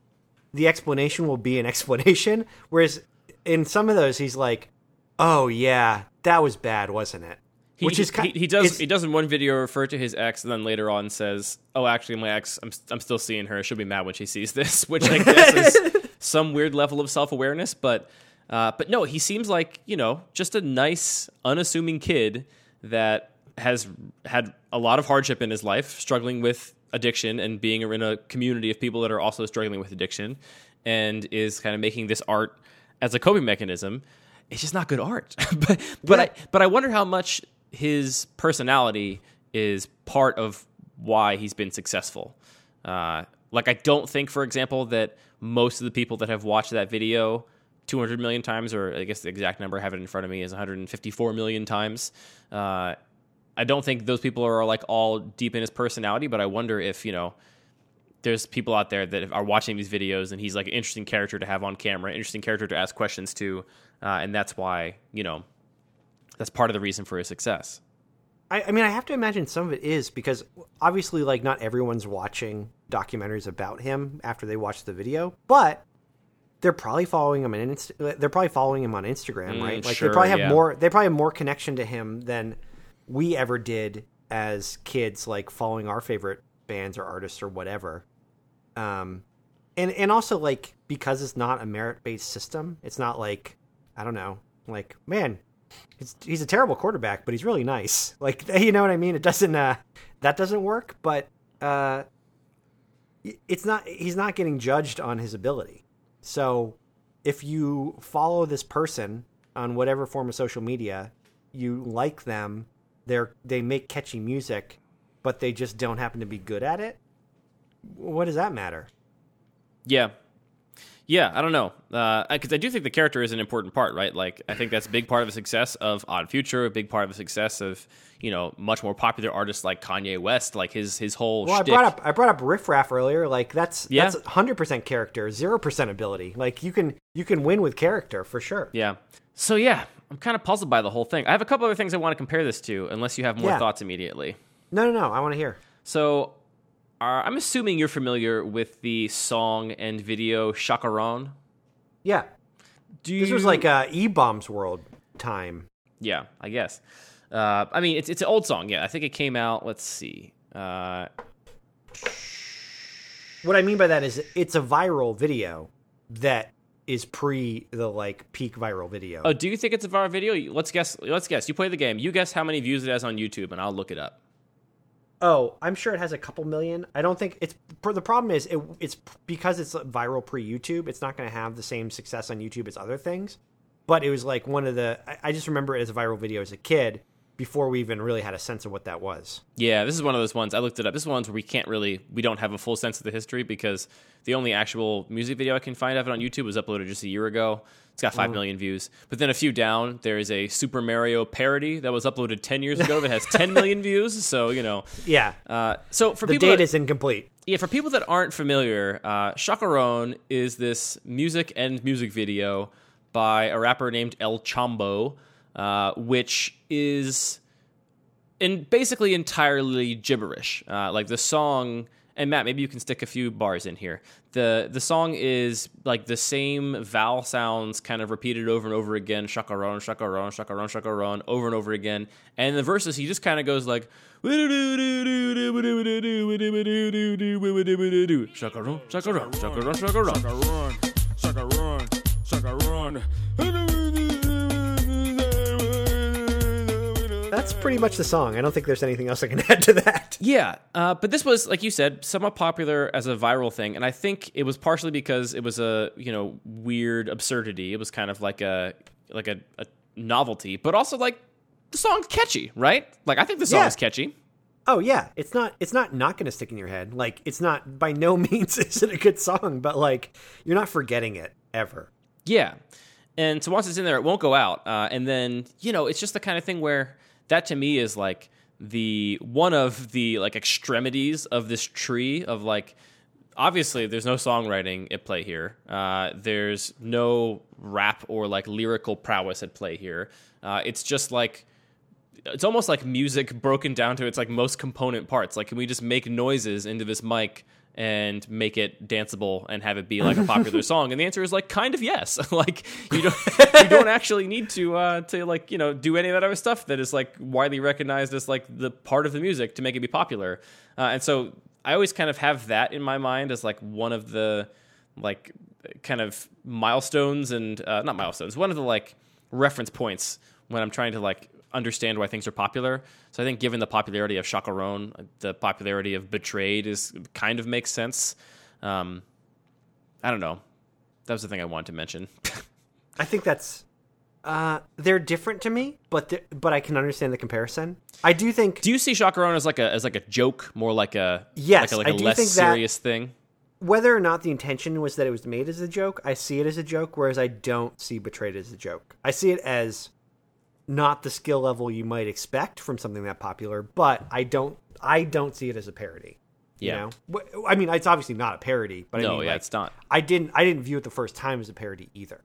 the explanation will be an explanation, whereas in some of those, he's like, "Oh yeah, that was bad, wasn't it?" He, Which is he, he does he does in one video refer to his ex, and then later on says, "Oh, actually, my ex, I'm I'm still seeing her. She'll be mad when she sees this," which I guess is some weird level of self awareness. But uh, but no, he seems like you know just a nice, unassuming kid that has had a lot of hardship in his life, struggling with addiction and being in a community of people that are also struggling with addiction, and is kind of making this art as a coping mechanism. It's just not good art. but but Yeah. I but I wonder how much his personality is part of why he's been successful. Uh, like I don't think, for example, that most of the people that have watched that video 200 million times, or I guess the exact number I have it in front of me is 154 million times. Uh, I don't think those people are like all deep in his personality, but I wonder if you know there's people out there that are watching these videos and he's like an interesting character to have on camera, interesting character to ask questions to, uh, and that's why you know that's part of the reason for his success. I, I mean, I have to imagine some of it is because obviously, like, not everyone's watching documentaries about him after they watch the video, but they're probably following him on Inst- they're probably following him on Instagram, Mm, right? Like, sure, they probably have yeah. more they probably have more connection to him than we ever did as kids, like following our favorite bands or artists or whatever. Um, and and also like because it's not a merit based system, it's not like I don't know, like man, he's he's a terrible quarterback, but he's really nice. Like you know what I mean? It doesn't uh that doesn't work, but uh it's not he's not getting judged on his ability. So if you follow this person on whatever form of social media, you like them, they're they make catchy music, but they just don't happen to be good at it. What does that matter? Yeah. Yeah, I don't know. Uh, because I do think the character is an important part, right? Like, I think that's a big part of the success of Odd Future, a big part of the success of, you know, much more popular artists like Kanye West, like his his whole Well, shtick. I brought up I brought up Riff Raff earlier. Like that's Yeah. that's hundred percent character, zero percent ability. Like you can you can win with character for sure. Yeah. So, yeah, I'm kind of puzzled by the whole thing. I have a couple other things I want to compare this to, unless you have more Yeah. thoughts immediately. No, no, no. I want to hear. So, uh, I'm assuming you're familiar with the song and video Chacaron. Yeah, Do this was like uh, E Bombs World time. Yeah, I guess. Uh, I mean, it's it's an old song. Yeah, I think it came out. Let's see. Uh, What I mean by that is it's a viral video that is pre the like peak viral video. oh, do you think it's a viral video? Let's guess. Let's guess. You play the game. You guess how many views it has on YouTube, and I'll look it up. Oh, I'm sure it has a couple million. I don't think it's the problem is it, it's because it's viral pre YouTube. It's not going to have the same success on YouTube as other things. But it was like one of the. I, I just remember it as a viral video as a kid before we even really had a sense of what that was. Yeah, this is one of those ones. I looked it up. This is ones where we can't really, we don't have a full sense of the history because the only actual music video I can find of it on YouTube was uploaded just a year ago. It's got five Mm. million views. But then a few down, there is a Super Mario parody that was uploaded 10 years ago that has 10 million views. So, you know. Yeah, Uh, so for the people data is incomplete. yeah, for people that aren't familiar, uh, Chacaron is this music and music video by a rapper named El Chombo, uh, which is in basically entirely gibberish. Uh, like the song, and Matt, maybe you can stick a few bars in here. the The song is like the same vowel sounds, kind of repeated over and over again. Chacaron, chacaron, chacaron, chacaron, over and over again. And the verses, he just kind of goes like. Chacaron, chacaron, chacaron, chacaron. Shaka run, shaka That's pretty much the song. I don't think there's anything else I can add to that. Yeah, uh, but this was, like you said, somewhat popular as a viral thing, and I think it was partially because it was a you know weird absurdity. It was kind of like a like a, a novelty, but also like the song's catchy, right? Like I think the song Yeah. is catchy. Oh yeah, it's not it's not not going to stick in your head. Like it's not by no means is it a good song, but like you're not forgetting it ever. Yeah. And so once it's in there, it won't go out. Uh, and then, you know, it's just the kind of thing where that to me is like the one of the like extremities of this tree of like, obviously there's no songwriting at play here. Uh, there's no rap or like lyrical prowess at play here. Uh, it's just like it's almost like music broken down to its like most component parts. Like, can we just make noises into this mic and make it danceable and have it be like a popular song? And the answer is like kind of yes. like you don't you don't actually need to uh, to like you know do any of that other stuff that is like widely recognized as like the part of the music to make it be popular. Uh, and so I always kind of have that in my mind as like one of the like kind of milestones and uh, not milestones, one of the like reference points when I'm trying to like understand why things are popular. So I think given the popularity of Chacarone, the popularity of Betrayed is kind of makes sense. Um, I don't know. That was the thing I wanted to mention. I think that's uh, they're different to me, but but I can understand the comparison. I do think Do you see Chacarone as like a as like a joke, more like a Yes, like a, like I a do less think that- serious thing? whether or not the intention was that it was made as a joke, I see it as a joke, whereas I don't see Betrayed as a joke. I see it as not the skill level you might expect from something that popular, but I don't I don't see it as a parody. Yeah. You know? I mean, it's obviously not a parody, but I No, mean, yeah, like, it's not. I didn't I didn't view it the first time as a parody either.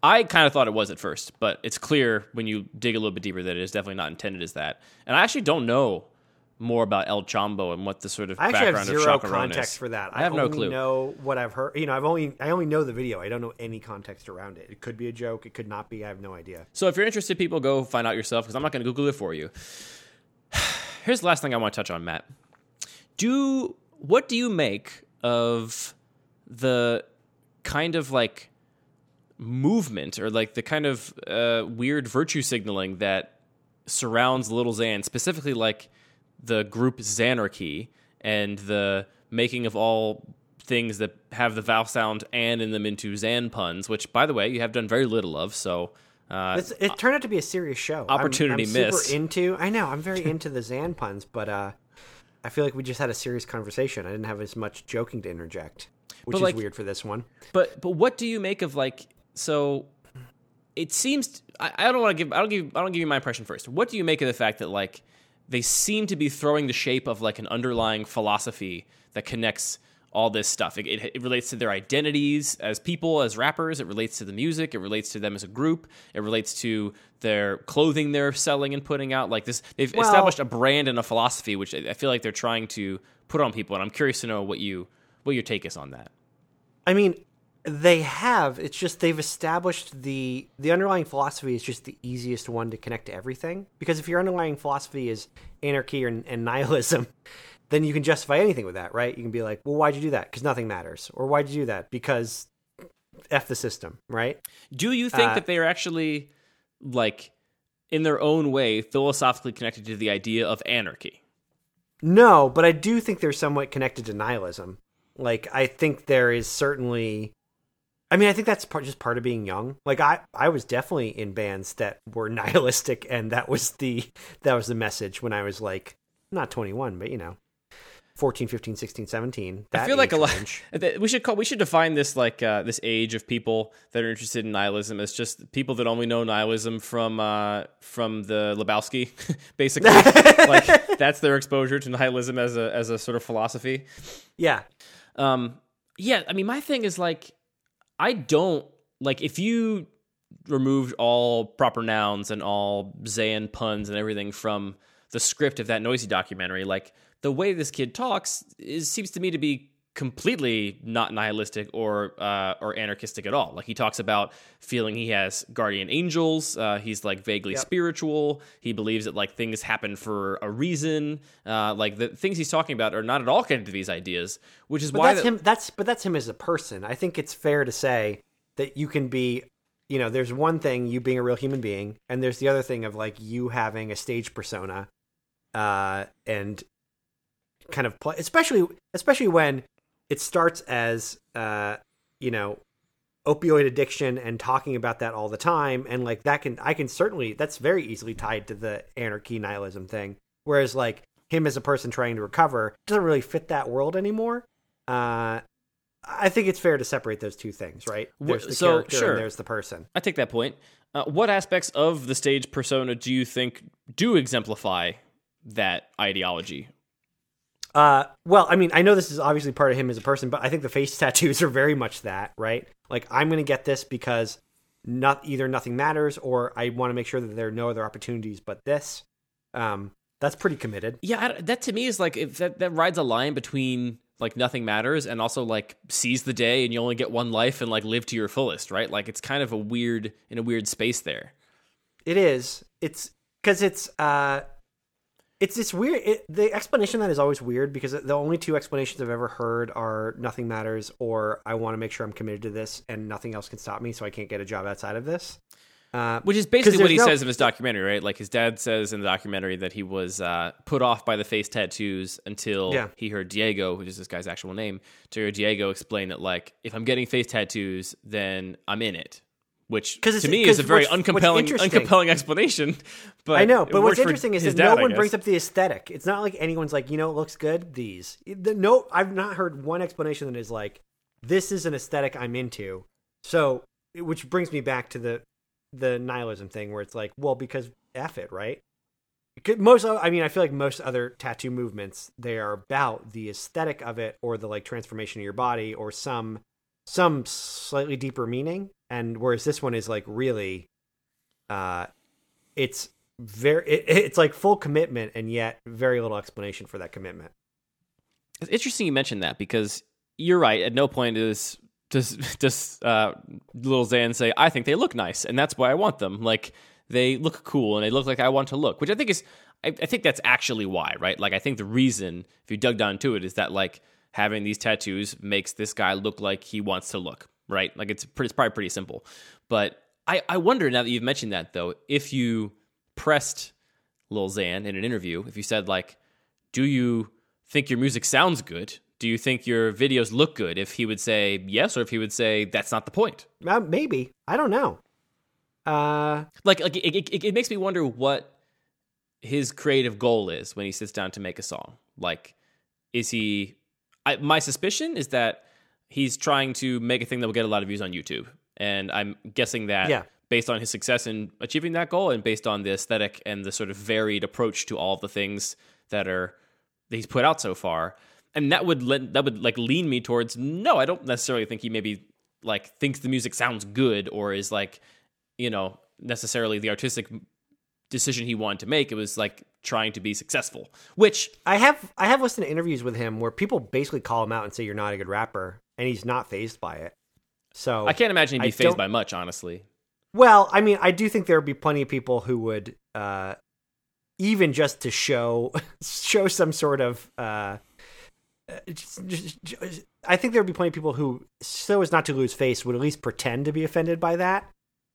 I kind of thought it was at first, but it's clear when you dig a little bit deeper that it is definitely not intended as that. And I actually don't know more about El Chombo and what the sort of I actually have background zero of Chacarone context is. for that. I have no clue. Know what I've heard. You know, I've only I only know the video. I don't know any context around it. It could be a joke. It could not be. I have no idea. So if you're interested, people go find out yourself because I'm not going to Google it for you. Here's the last thing I want to touch on, Matt. Do what do you make of the kind of like movement or like the kind of uh, weird virtue signaling that surrounds Little Xan, specifically like the group Xanarchy and the making of all things that have the vowel sound and in them into Xan puns, which by the way you have done very little of. So uh, It's, it turned out to be a serious show. I'm- Opportunity I'm, super missed. into. I know. I'm very into the Xan puns, but uh, I feel like we just had a serious conversation. I didn't have as much joking to interject, which is weird for this one. But but what do you make of like so? It seems I, I don't want to give I don't give I don't give you my impression first. What do you make of the fact that like they seem to be throwing the shape of like an underlying philosophy that connects all this stuff. It, it, it relates to their identities as people, as rappers. It relates to the music. It relates to them as a group. It relates to their clothing they're selling and putting out. Like this, they've Well- established a brand and a philosophy, which I I feel like they're trying to put on people. And I'm curious to know what you what your take is on that. I mean, they have. It's just they've established the the underlying philosophy is just the easiest one to connect to everything. Because if your underlying philosophy is anarchy or, and nihilism, then you can justify anything with that, right? You can be like, well, why'd you do that? Because nothing matters. Or why'd you do that? Because f the system, right? Do you think Uh, that they are actually like in their own way philosophically connected to the idea of anarchy? No, but I do think they're somewhat connected to nihilism. Like I think there is certainly I mean, I think that's part, just part of being young. Like I I was definitely in bands that were nihilistic and that was the that was the message when I was like not 21, but you know, 14, 15, 16, 17. I feel like a age lot. We should call. We should define this like uh, this age of people that are interested in nihilism as just people that only know nihilism from uh, from the Lebowski, basically. like that's their exposure to nihilism as a as a sort of philosophy. Yeah. Um, yeah, I mean, my thing is like, I don't like if you removed all proper nouns and all Xan puns and everything from the script of that Noisey documentary, like the way this kid talks is seems to me to be completely not nihilistic or uh, or anarchistic at all. Like he talks about feeling he has guardian angels. Uh, he's like vaguely Yep. spiritual. He believes that like things happen for a reason. Uh, like the things he's talking about are not at all connected to these ideas, which is But why that's the- him that's but that's him as a person. I think it's fair to say that you can be you know, there's one thing you being a real human being, and there's the other thing of like you having a stage persona, uh, and kind of play, especially especially when it starts as uh, you know, opioid addiction and talking about that all the time, and like that can I can certainly that's very easily tied to the anarchy nihilism thing. Whereas like him as a person trying to recover doesn't really fit that world anymore. Uh, I think it's fair to separate those two things, right? There's the so, character sure. and there's the person. I take that point. Uh, what aspects of the stage persona do you think do exemplify that ideology? Uh, well, I mean, I know this is obviously part of him as a person, but I think the face tattoos are very much that, right? Like, I'm going to get this because not either nothing matters or I want to make sure that there are no other opportunities but this. Um, that's pretty committed. Yeah, I- that to me is like if that that rides a line between like nothing matters and also like seize the day and you only get one life and like live to your fullest, right? Like it's kind of a weird in a weird space there. It is. It's because it's uh, it's this weird. It, the explanation that is always weird because the only two explanations I've ever heard are nothing matters or I want to make sure I'm committed to this and nothing else can stop me, so I can't get a job outside of this. Uh, Which is basically what he no- says in his documentary, right? Like his dad says in the documentary that he was uh, put off by the face tattoos until Yeah. he heard Diego, which is this guy's actual name, to hear Diego explain that like if I'm getting face tattoos, then I'm in it. Which to me is a very uncompelling, uncompelling explanation. But I know, but what's interesting is that dad, no one brings up the aesthetic. It's not like anyone's like, you know, it looks good. These, the, no, I've not heard one explanation that is like, this is an aesthetic I'm into. So, which brings me back to the the nihilism thing, where it's like, well, because f it, right? Most, I mean, I feel like most other tattoo movements, they are about the aesthetic of it, or the like transformation of your body, or some some slightly deeper meaning. And whereas this one is like really, uh, it's very it, it's like full commitment and yet very little explanation for that commitment It's interesting you mentioned that because you're right. At no point is does does uh, little Xan say, "I think they look nice, and that's why I want them." Like they look cool and they look like I want to look, which I think is, I, I think that's actually why, right? Like I think the reason, if you dug down to it, is that like having these tattoos makes this guy look like he wants to look, right? Like it's pretty, it's probably pretty simple. But I I wonder now that you've mentioned that though, if you pressed Lil Xan in an interview, if you said like, "Do you think your music sounds good? Do you think your videos look good?" If he would say yes, or if he would say that's not the point. uh, maybe i don't know uh Like, like it, it, it makes me wonder what his creative goal is when he sits down to make a song. Like, is he? I, my suspicion is that he's trying to make a thing that will get a lot of views on YouTube, and I'm guessing that Yeah. based on his success in achieving that goal, and based on the aesthetic and the sort of varied approach to all the things that are that he's put out so far, and that would le- that would like lean me towards no, I don't necessarily think he maybe like thinks the music sounds good or is like you know necessarily the artistic decision he wanted to make. It was like trying to be successful, which i have i have listened to interviews with him where people basically call him out and say you're not a good rapper and he's not fazed by it so I can't imagine he'd I be fazed by much, honestly. Well, I mean, I do think there would be plenty of people who would, uh, even just to show show some sort of. Uh, uh, just- just- just- I think there would be plenty of people who, so as not to lose face, would at least pretend to be offended by that.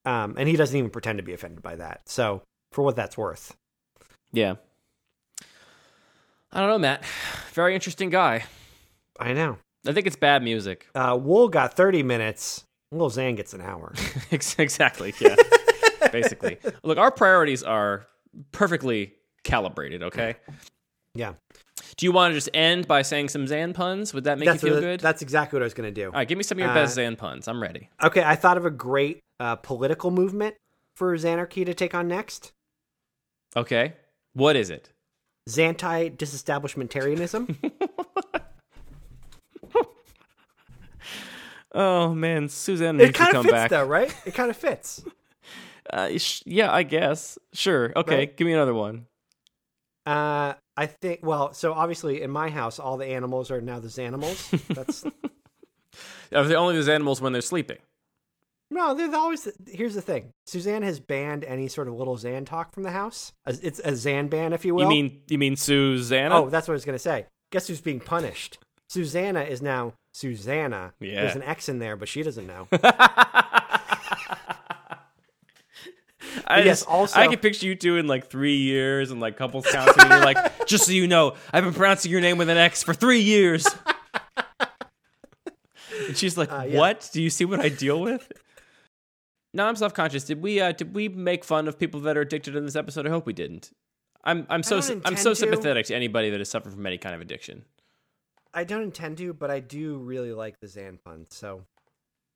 Um, and he doesn't even pretend to be offended by that. So, for what that's worth, Yeah. I don't know, Matt. Very interesting guy. I know. I think it's bad music. Uh, Wool got thirty minutes. Lil Xan gets an hour. Exactly. Yeah. Basically. Look, our priorities are perfectly calibrated, okay? Yeah, Do you want to just end by saying some Xan puns? Would that make that's you feel what- good? That's exactly what I was going to do. All right, give me some of your Uh, best Xan puns. I'm ready. Okay, I thought of a great uh, political movement for Xanarchy to take on next. Okay. What is it? Xanti disestablishmentarianism. Oh man, Suzanne needs it to come of fits, back. though, right? It kind of fits. Uh, sh- yeah, I guess. Sure. Okay, Right. give me another one. Uh, I think. Well, so obviously in my house, all the animals are now the animals. That's Are they only those animals when they're sleeping? No. There's always. Here's the thing. Suzanne has banned any sort of little Xan talk from the house. It's a Xan ban, if you will. you mean you mean Susanna? Oh, that's what I was gonna say. Guess who's being punished? Susanna is now Susanna. Yeah. There's an X in there, but she doesn't know. I yes, just, also- I can picture you two in like three years and like couples counseling. and you're like, just so you know, I've been pronouncing your name with an X for three years. and she's like, Uh, yeah. "What? Do you see what I deal with?" No, I'm self-conscious. Did we uh, did we make fun of people that are addicted in this episode? I hope we didn't. I'm I'm so I'm so intend to. sympathetic to anybody that has suffered from any kind of addiction. I don't intend to, but I do really like the Xan pun. So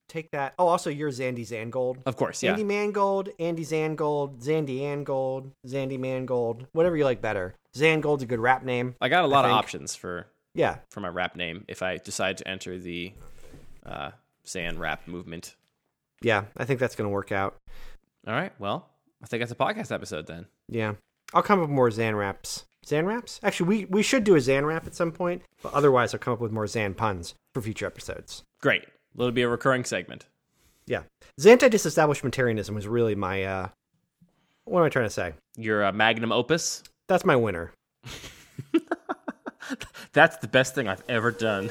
take that. Oh, also you're Zandy Zangold. Of course, yeah. Andy Mangold, Andy Zangold, Zandy Angold, Zandy Mangold, whatever you like better. Zangold's a good rap name. I got a lot of options for Yeah, for my rap name if I decide to enter the uh, Xan rap movement. Yeah, I think that's going to work out. All right. Well, I think that's a podcast episode then. Yeah, I'll come up with more Xan raps. Xan raps? Actually, we we should do a Xan rap at some point, but otherwise, I'll come up with more Xan puns for future episodes. Great. It'll be a recurring segment. Yeah, Xanti disestablishmentarianism was really my. uh What am I trying to say? Your uh, magnum opus. That's my winner. That's the best thing I've ever done.